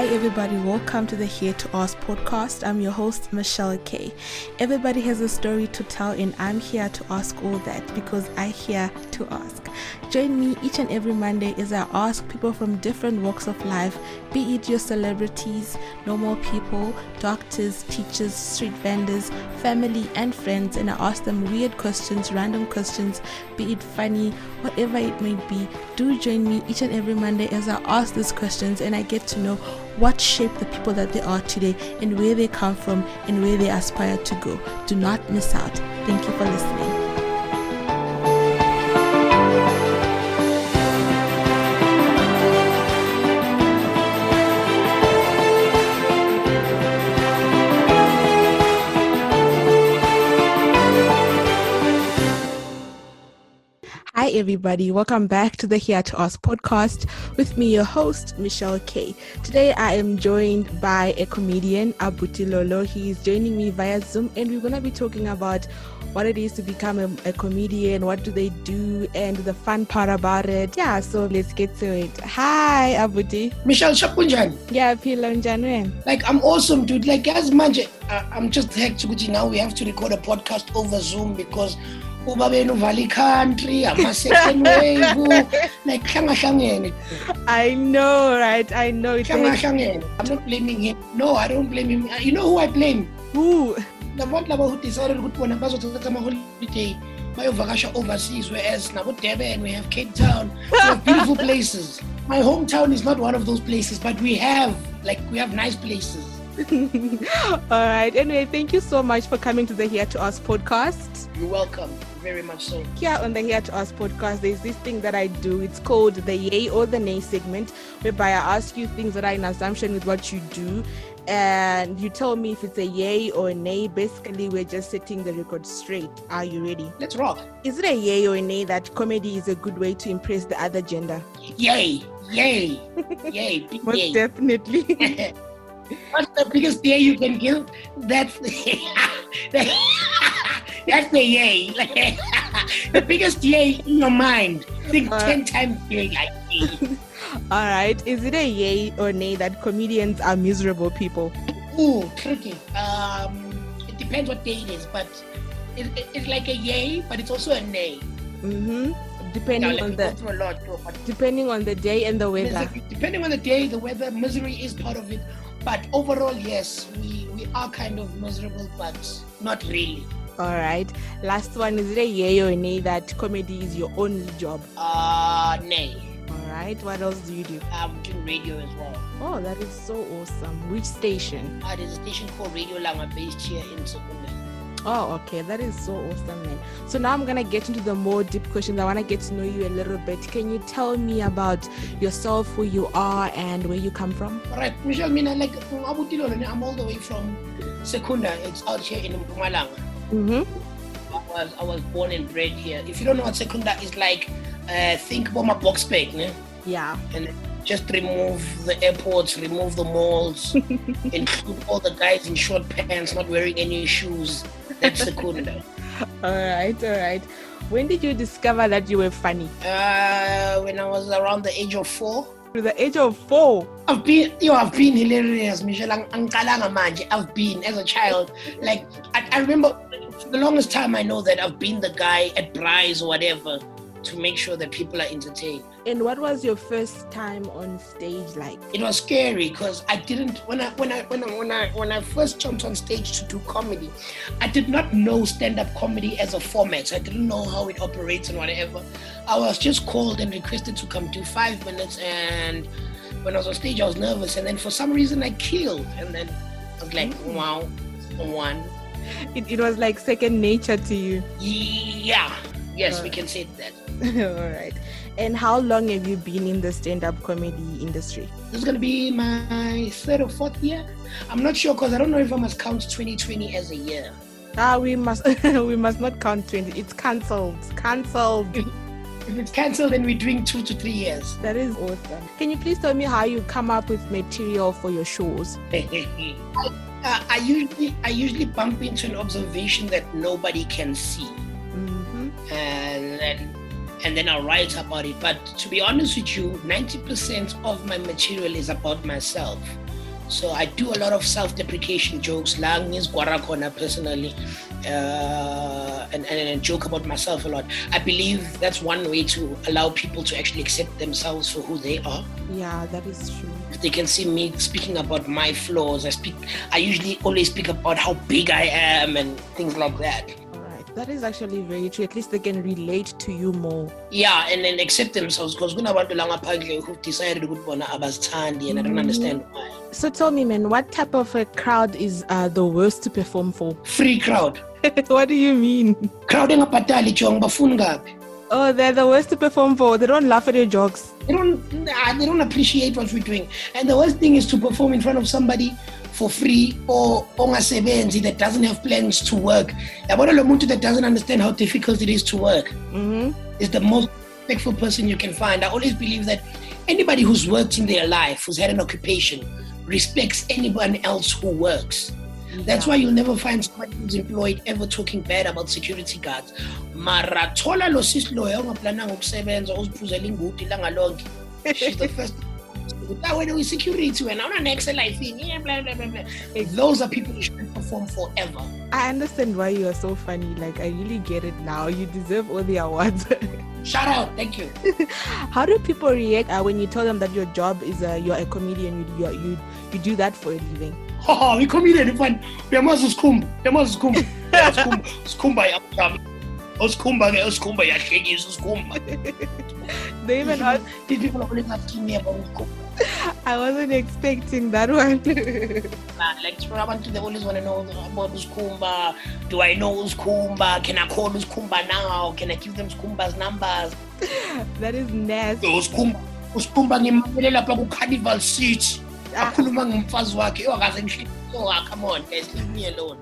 Hi, everybody. Welcome to the Here to Ask podcast. I'm your host, Michelle Kay. Everybody has a story to tell, and I'm here to ask all that because I here to ask. Join me each and every Monday as I ask people from different walks of life, be it your celebrities, normal people, doctors, teachers, street vendors, family, and friends, and I ask them weird questions, random questions, be it funny, whatever it may be. Do join me each and every Monday as I ask these questions and I get to know what shaped the people that they are today and where they come from and where they aspire to go. Do not miss out. Thank you for listening. Everybody. Welcome back to the Here to Us podcast with me, your host, Michelle K. Today, I am joined by a comedian, Abuti Lolo. He is joining me via Zoom, and we're going to be talking about what it is to become a, a, comedian, what do they do, and the fun part about it. Yeah, so let's get to it. Hi, Abuti. Michelle Shapunjan. Yeah, Pilonjanwen. Like, I'm awesome, dude. Like, as much, uh, I'm just hectic. Now we have to record a podcast over Zoom because uba benu valley country ama-second wave like hlangahlangene i know right? I know hlangahlangene. I'm not blaming him. No i don't blame him. You know who i blame? Who? Labantu laba who decided ukuthi bona bazothatha ama-holiday bayovakasha overseas whereas nabo-durban we have cape town we have beautiful places. My hometown is not one of those places but we have like we have nice places all right anyway thank you so much for coming to the here to us podcast you're welcome very much so. Here on the Here to Us podcast, there's this thing that I do. It's called the yay or the nay segment, whereby I ask you things that are in assumption with what you do. And you tell me if it's a yay or a nay. Basically, we're just setting the record straight. Are you ready? Let's rock. Is it a yay or a nay that comedy is a good way to impress the other gender? Yay! Yay! yay! Most yay. definitely. What's the biggest yay you can give? That's the, that's the yay. the biggest yay in your mind. Think uh, ten times yay. All right. Is it a yay or nay that comedians are miserable people? Ooh, tricky. Um, it depends what day it is, but it, it, it's like a yay, but it's also a nay. Mm-hmm. Depending yeah, on the lot, depending on the day and the weather. Depending on the day, the weather, misery is part of it. But overall, yes, we, we are kind of miserable, but not really. All right. Last one is it a yay or a nay that comedy is your only job? Uh, nay. All right. What else do you do? I'm doing radio as well. Oh, that is so awesome. Which station? Uh, there's a station called Radio Langa based here in Secunda. Oh, okay. That is so awesome, man. So now I'm gonna get into the more deep questions. I wanna get to know you a little bit. Can you tell me about yourself, who you are, and where you come from? All right, Michelle. Mina like I'm all the way from Secunda. It's out here in Mpumalanga. Mm-hmm. I was I was born and bred here. If you don't know what Secunda is like, uh, think about my box bag, ne? Yeah. And just remove the airports, remove the malls, include all the guys in short pants, not wearing any shoes. That's Secunda. all right, all right. When did you discover that you were funny? Uh, when I was around the age of four. To the age of four. I've been, you know, I've been hilarious, Michelle. I've been as a child. Like I, I remember for the longest time, I know that I've been the guy at Bryce or whatever to make sure that people are entertained. And what was your first time on stage like? It was scary because I didn't when I when I when I when I when I first jumped on stage to do comedy, I did not know stand-up comedy as a format. So I didn't know how it operates and whatever. I was just called and requested to come do five minutes and when I was on stage I was nervous and then for some reason I killed and then I was like, mm-hmm. wow, one. It, it was like second nature to you. Yeah. Yes, we can say that. All right. And how long have you been in the stand-up comedy industry? This is gonna be my third or fourth year. I'm not sure because I don't know if I must count 2020 as a year. Ah, we must we must not count 20. It's cancelled. Cancelled. if it's cancelled, then we're doing two to three years. That is awesome. Can you please tell me how you come up with material for your shows? I, uh, I usually I usually bump into an observation that nobody can see. And then and then I'll write about it. But to be honest with you, ninety percent of my material is about myself. So I do a lot of self-deprecation jokes. Lang is Guarakona personally, uh, and, and, and joke about myself a lot. I believe that's one way to allow people to actually accept themselves for who they are. Yeah, that is true. If they can see me speaking about my flaws, I speak. I usually always speak about how big I am and things like that. That is actually very true. At least they can relate to you more. Yeah, and then accept themselves because kunabantu la ngaphandle who decided ukuthi bona abazithandi and I don't understand why. So tell me, man, what type of a crowd is uh, the worst to perform for? Free crowd. what do you mean? Crowding Crowd engabhatali jong bafuni ngapi? Oh, they're the worst to perform for. They don't laugh at your jokes. They don't. They don't appreciate what we're doing. And the worst thing is to perform in front of somebody for free or ongasebenzi that doesn't have plans to work. Yabona lo muntu that doesn't understand how difficult it is to work mm-hmm. is the most respectful person you can find. I always believe that anybody who's worked in their life who's had an occupation respects anyone else who works. That's why you'll never find somebody who's employed ever talking bad about security guards. Mara thola lo sisi loyo ongaplananga ukusebenza uziphuzela ingudi ilanga lonke. She's the first that when we security when I'm an Excel I think yeah blah blah blah blah. those are people you should perform forever. I understand why you are so funny. Like I really get it now. You deserve all the awards. Shout out, thank you. How do people react uh, when you tell them that your job is uh, you're a comedian? You you you, you do that for a living. Oh, we comedian, fun. Moses Kumba. We are Moses Kumba. Kumba. Oskumba, Oskumba, Yashegi, Oskumba. They even ask. People always asking me about Oskumba. I wasn't expecting that one. like Trabantu, they always want to know about Uskumba. Do I know Uskumba? Can I call Uskumba now? Can I give them Uskumba's numbers? That is nasty. Uskumba, Uskumba ngimamele lapha ku Carnival City. Ah. Akhuluma ngumfazi wakhe. Oh, akaze Oh, come on, guys, leave me alone.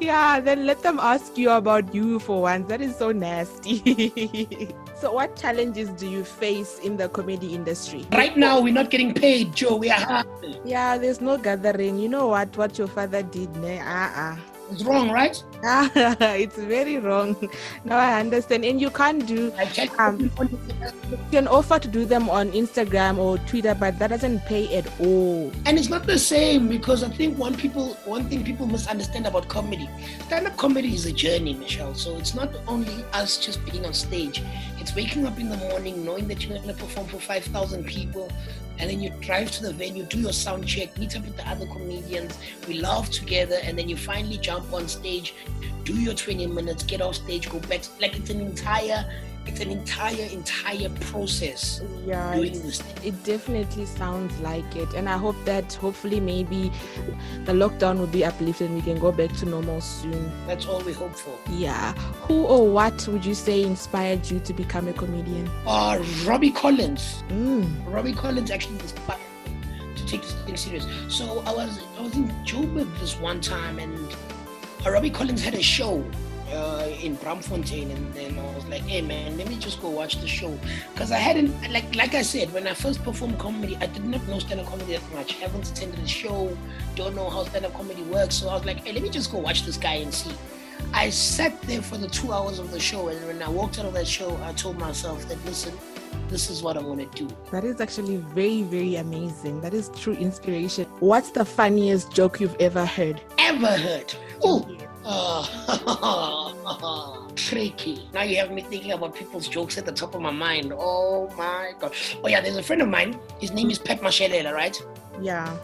Yeah, then let them ask you about you for once. That is so nasty. So, what challenges do you face in the comedy industry? Right now, we're not getting paid, Joe. We are happy. Yeah, there's no gathering. You know what? What your father did, ne? Uh-uh. It's wrong, right? it's very wrong. Now I understand. And you can't do. Um, you can offer to do them on Instagram or Twitter, but that doesn't pay at all. And it's not the same because I think one people, one thing people must understand about comedy, stand-up comedy is a journey, Michelle. So it's not only us just being on stage. It's waking up in the morning, knowing that you're going to perform for five thousand people, and then you drive to the venue, do your sound check, meet up with the other comedians, we laugh together, and then you finally jump on stage, do your 20 minutes, get off stage, go back. Like it's an entire it's an entire entire process yeah it, it, definitely sounds like it. And i hope that hopefully maybe the lockdown will be uplifted and we can go back to normal soon. That's all we hope for. Yeah. Who or what would you say inspired you to become a comedian? Uh Robby Collins. Mm. Robby Collins actually inspired me to take this thing serious. So i was i was in joburg this one time and uh, Robby Collins had a show uh, in Braamfontein, and then I was like, "Hey man, let me just go watch the show," because I hadn't like like I said when I first performed comedy, I did not know stand-up comedy that much. I haven't attended a show, don't know how stand-up comedy works, so I was like, "Hey, let me just go watch this guy and see." I sat there for the two hours of the show, and when I walked out of that show, I told myself that listen, this is what I want to do. That is actually very, very amazing. That is true inspiration. What's the funniest joke you've ever heard? Ever heard? Oh, Oh, tricky. Now you have me thinking about people's jokes at the top of my mind. Oh my god. Oh yeah, there's a friend of mine. His name is Pet Mashelela, right? Yeah.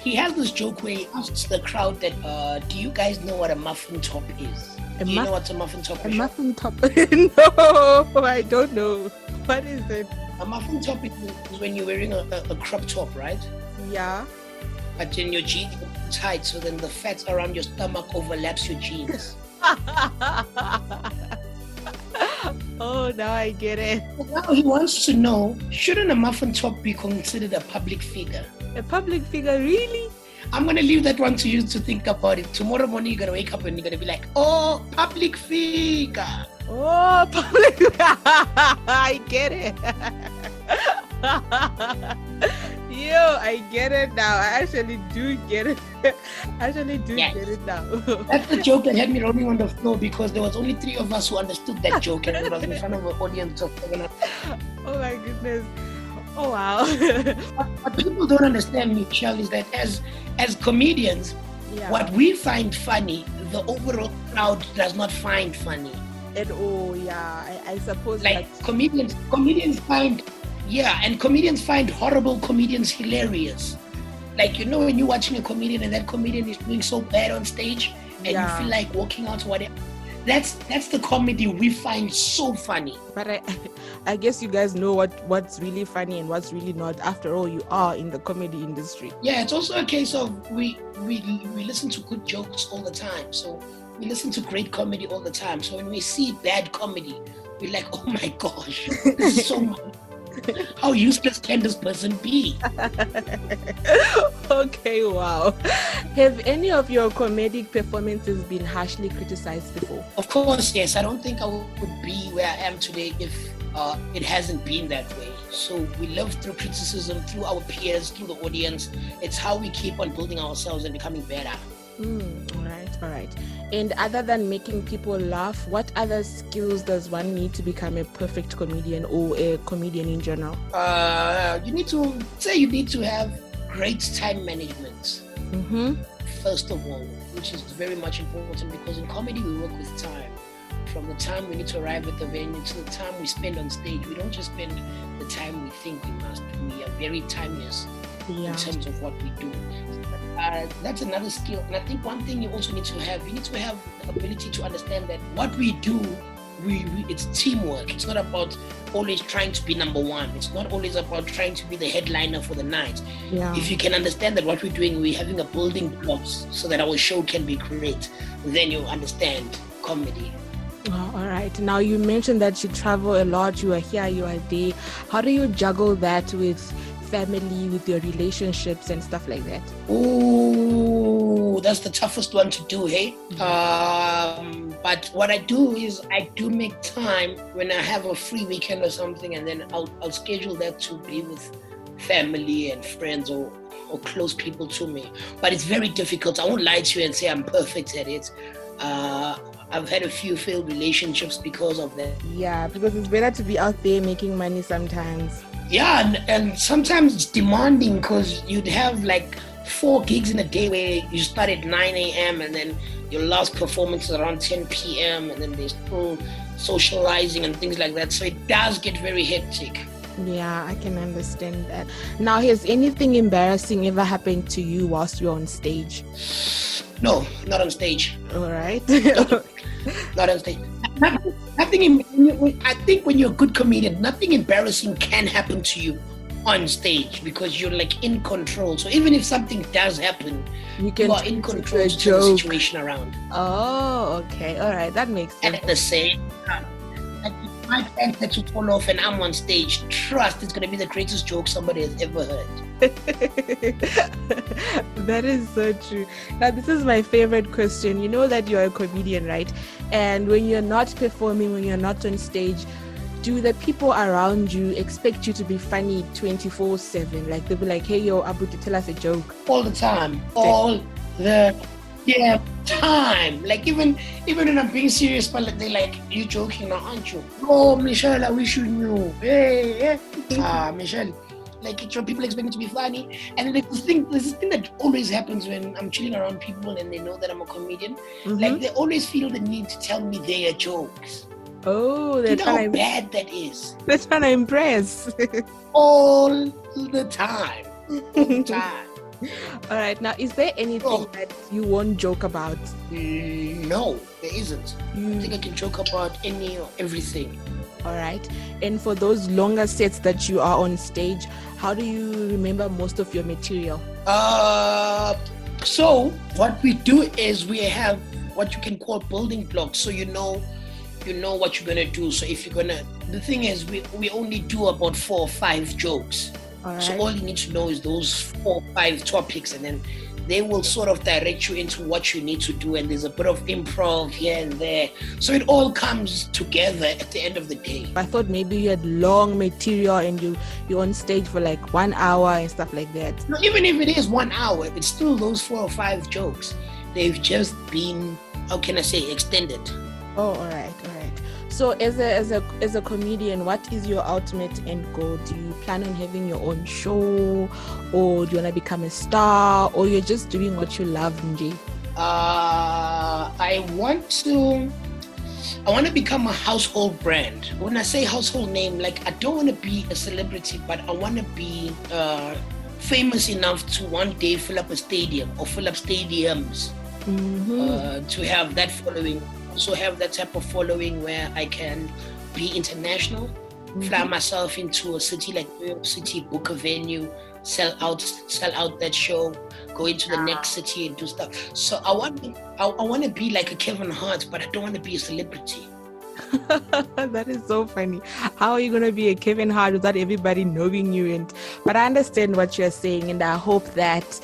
He has this joke where he asks the crowd that, uh, "Do you guys know what a muffin top is? A Do you muff- know what's a muffin top?" A muffin top? no, I don't know. What is it? A muffin top is when you're wearing a, a, a crop top, right? Yeah. But in your jeans tight, so then the fat around your stomach overlaps your jeans. oh, now I get it. Now he wants to know shouldn't a muffin top be considered a public figure? A public figure, really? I'm gonna leave that one to you to think about it. Tomorrow morning, you're gonna wake up and you're gonna be like, oh, public figure. Oh, public. I get it. Yo, I get it now. I actually do get it. I actually do yes. get it now. That's the joke that had me rolling on the floor because there was only three of us who understood that joke and it was in front of an audience of seven. Oh my goodness. Oh wow. what, what, people don't understand, Michelle, is that as as comedians, yeah. what we find funny, the overall crowd does not find funny. At all, oh, yeah. I, I suppose like comedians comedians find yeah, and comedians find horrible comedians hilarious. Like you know when you're watching a comedian and that comedian is doing so bad on stage and yeah. you feel like walking out or whatever that's that's the comedy we find so funny. But I, I guess you guys know what what's really funny and what's really not. After all, you are in the comedy industry. Yeah, it's also a case of we we we listen to good jokes all the time. So we listen to great comedy all the time. So when we see bad comedy, we're like, oh my gosh, so How useless can this person be? okay, wow. Have any of your comedic performances been harshly criticized before? Of course, yes. I don't think I would be where I am today if uh, it hasn't been that way. So we live through criticism, through our peers, through the audience. It's how we keep on building ourselves and becoming better. Mm, all right, all right. And other than making people laugh, what other skills does one need to become a perfect comedian or a comedian in general? Uh, you need to say you need to have great time management. Mm-hmm. First of all, which is very much important because in comedy we work with time. From the time we need to arrive at the venue to the time we spend on stage, we don't just spend the time we think we must. We are very timeless yeah. in terms of what we do. Uh, that's another skill. And I think one thing you also need to have, you need to have the ability to understand that what we do, we, we, it's teamwork. It's not about always trying to be number one. It's not always about trying to be the headliner for the night. Yeah. If you can understand that what we're doing, we're having a building blocks so that our show can be great, then you understand comedy. Oh, all right. Now you mentioned that you travel a lot. You are here. You are there. How do you juggle that with family, with your relationships and stuff like that? Oh, that's the toughest one to do, hey? Um, but what I do is I do make time when I have a free weekend or something, and then I'll, I'll schedule that to be with family and friends or, or close people to me. But it's very difficult. I won't lie to you and say I'm perfect at it. Uh, I've had a few failed relationships because of that. Yeah, because it's better to be out there making money sometimes yeah and, and sometimes it's demanding because you'd have like four gigs in a day where you start at 9 a.m and then your last performance is around 10 p.m and then there's still socializing and things like that. So it does get very hectic. Yeah i can understand that. Now has anything embarrassing ever happened to you whilst you're on stage? No not on stage. All right not on stage nothing, nothing I think when you're a good comedian, nothing embarrassing can happen to you on stage because you're like in control. So even if something does happen, you, can you are in control of the situation around. Oh, okay, all right, that makes sense. At the same time, my pants that you fall off and I'm on stage, trust it's gonna be the greatest joke somebody has ever heard. that is so true. Now, this is my favorite question. You know that you're a comedian, right? And when you're not performing, when you're not on stage, do the people around you expect you to be funny 24 7? Like they'll be like, hey, yo, Abu, to tell us a joke. All the time. All the yeah time. Like even even when I'm being serious, but like, they're like, you joking now, aren't you? Oh, Michelle, I wish you knew. Hey, hey. ah, Michelle like people expect me to be funny. And then this thing, this thing that always happens when I'm chilling around people and they know that I'm a comedian. Mm-hmm. Like they always feel the need to tell me their jokes. Oh, that's you know how bad that is. That's trying to impress. All the time. All the time. All right. Now, is there anything oh. that you won't joke about? Mm, no, there isn't. Mm. I think I can joke about any or everything. All right. And for those longer sets that you are on stage, how do you remember most of your material? Uh, so what we do is we have what you can call building blocks. So you know, you know what you're gonna do. So if you're gonna, the thing is, we we only do about four or five jokes. All so all you need to know is those four or five topics, and then they will sort of direct you into what you need to do and there's a bit of improv here and there. So it all comes together at the end of the day. I thought maybe you had long material and you you're on stage for like one hour and stuff like that. No, even if it is one hour it's still those four or five jokes. They've just been how can i say extended. Oh right all right So as a as a as a comedian, what is your ultimate end goal? Do you plan on having your own show or do you wanna become a star or you're just doing what you love, Nji? Uh I want to I want to become a household brand. When I say household name, like I don't want to be a celebrity, but I want to be uh, famous enough to one day fill up a stadium or fill up stadiums. Mm-hmm. Uh, to have that following, also have that type of following where I can be international, Mm-hmm. fly myself into a city like New York City, book a venue, sell out, sell out that show, go into the next city and do stuff. So I want, I, I want to be like a Kevin Hart, but I don't want to be a celebrity. that is so funny. How are you gonna be a Kevin Hart without everybody knowing you? And but I understand what you're saying, and I hope that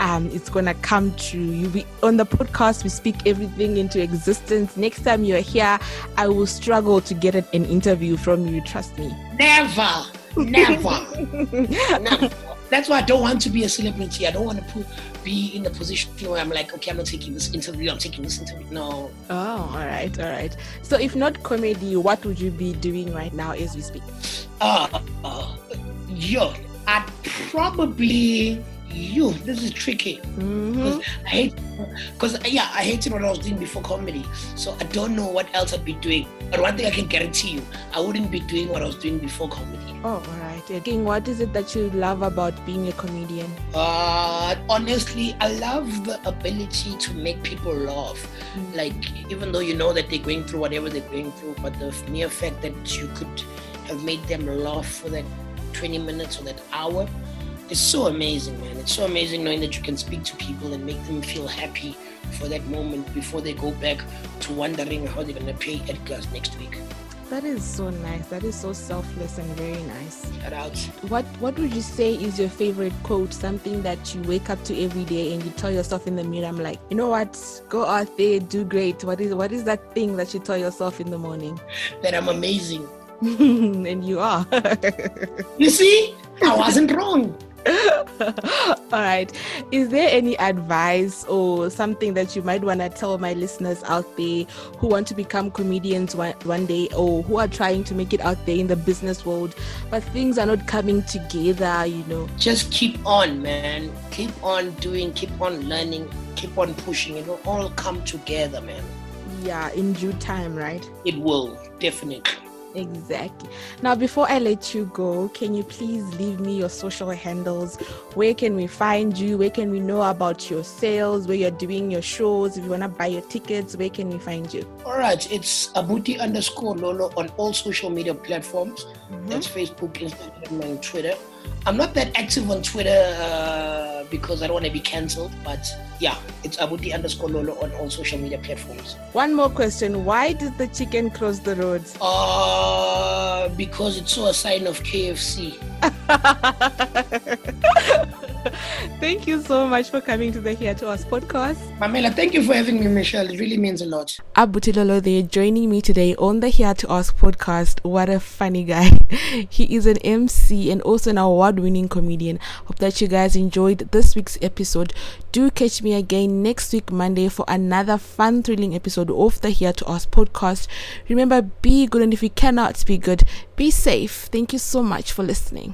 um, it's gonna come true. You be on the podcast. We speak everything into existence. Next time you're here, I will struggle to get an interview from you. Trust me. Never, never, never. That's why I don't want to be a celebrity. I don't want to put, be in a position where I'm like, okay, I'm not taking this interview. I'm taking this interview. No, Oh, all right, all right. So if not comedy, what would you be doing right now as we speak? uh, uh yo, I'd probably you. This is tricky. Mhm. I hate because yeah, I hated what I was doing before comedy. So I don't know what else I'd be doing. But one thing I can guarantee you, I wouldn't be doing what I was doing before comedy. Oh, all right. Again, what is it that you love about being a comedian? Uh, honestly, I love the ability to make people laugh. Like, even though you know that they're going through whatever they're going through, but the mere fact that you could have made them laugh for that 20 minutes or that hour is so amazing, man. It's so amazing knowing that you can speak to people and make them feel happy for that moment before they go back to wondering how they're going to pay Edgar's next week. That is so nice. That is so selfless and very nice. Shout out. What What would you say is your favorite quote? Something that you wake up to every day and you tell yourself in the mirror, "I'm like, you know what? Go out there, do great." What is What is that thing that you tell yourself in the morning? That I'm amazing. and you are. You see, I wasn't wrong. All right. Is there any advice or something that you might want to tell my listeners out there who want to become comedians one, one day or who are trying to make it out there in the business world, but things are not coming together, you know? just keep on, man. Keep on doing, keep on learning, keep on pushing. It will all come together, man. Yeah, in due time, right? It will, definitely. Exactly. Now, before I let you go, can you please leave me your social handles? Where can we find you? Where can we know about your sales? Where you're doing your shows? If you want to buy your tickets, where can we find you? All right, it's Abuti underscore Lolo on all social media platforms. Mm-hmm. That's Facebook, Instagram, and Twitter. I'm not that active on Twitter uh, because I don't want to be cancelled, but yeah, it's Abuti underscore Lolo on all social media platforms. One more question. Why did the chicken cross the roads? Uh, because it saw a sign of KFC. Thank you so much for coming to the Here to Us podcast. Mamela, thank you for having me, Michelle. It really means a lot. Abutilolo there joining me today on the Here to Us podcast. What a funny guy. He is an MC and also an award winning comedian. Hope that you guys enjoyed this week's episode. Do catch me again next week, Monday, for another fun, thrilling episode of the Here to Us podcast. Remember, be good, and if you cannot be good, be safe. Thank you so much for listening.